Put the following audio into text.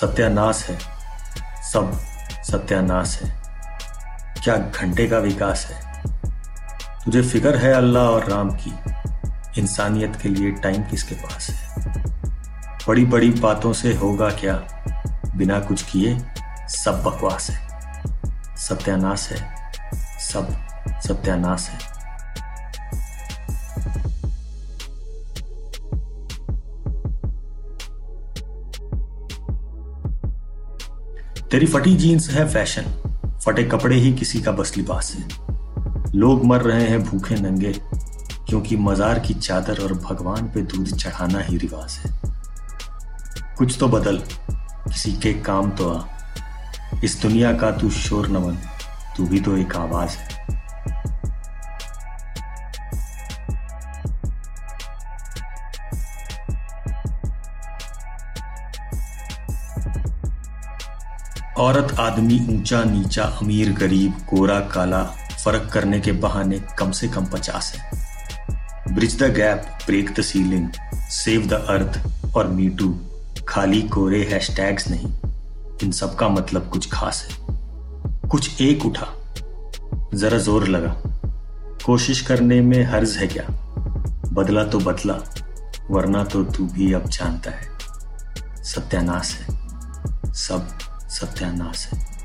सत्यानाश है। सब सत्यानाश है। क्या घंटे का विकास है? तुझे फ़िक्र है अल्लाह और राम की। इंसानियत के लिए टाइम किसके पास है? बड़ी बड़ी बातों से होगा क्या? बिना कुछ किए सब बकवास है। सत्यानाश है। सब सत्यानाश है। तेरी फटी जीन्स है फ़ैशन। फटे कपड़े ही किसी का बस लिबास है। लोग मर रहे हैं भूखे नंगे, क्योंकि मजार की चादर और भगवान पे दूध चढ़ाना ही रिवाज है। कुछ तो बदल, किसी के काम तो आ। इस दुनिया का तू शोर नमन तू भी तो एक आवाज़ है। औरत आदमी ऊँचा नीचा, अमीर, गरीब, गोरा, काला, फ़र्क करने के बहाने कम से कम पचास है। Bridge the gap break the ceiling save the earth और मीटू खाली कोरे हैशटैग्स नहीं। इन सब का मतलब कुछ खास है। कुछ एक उठा। जरा ज़ोर लगा। कोशिश करने में हर्ज है क्या? बदला तो बदला, वरना तो तू भी अब जानता है। सत्यानाश है। सब सत्यानाश है।